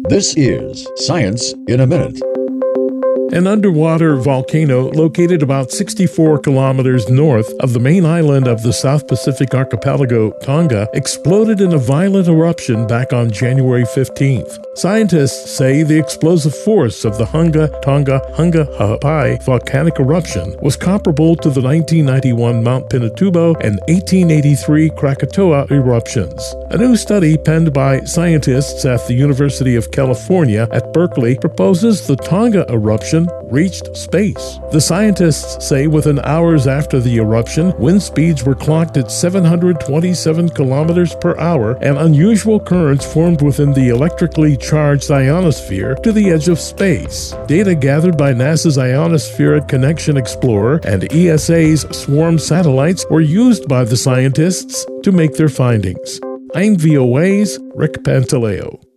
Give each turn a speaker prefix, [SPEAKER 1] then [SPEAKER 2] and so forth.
[SPEAKER 1] This is Science in a Minute.
[SPEAKER 2] An underwater volcano located about 64 kilometers north of the main island of the South Pacific archipelago, Tonga, exploded in a violent eruption back on January 15th. Scientists say the explosive force of the Hunga Tonga Hunga Ha'apai volcanic eruption was comparable to the 1991 Mount Pinatubo and 1883 Krakatoa eruptions. A new study penned by scientists at the University of California at Berkeley proposes the Tonga eruption reached space. The scientists say within hours after the eruption, wind speeds were clocked at 727 kilometers per hour, and unusual currents formed within the electrically charged ionosphere to the edge of space. Data gathered by NASA's Ionospheric Connection Explorer and ESA's swarm satellites were used by the scientists to make their findings. I'm VOA's Rick Pantaleo.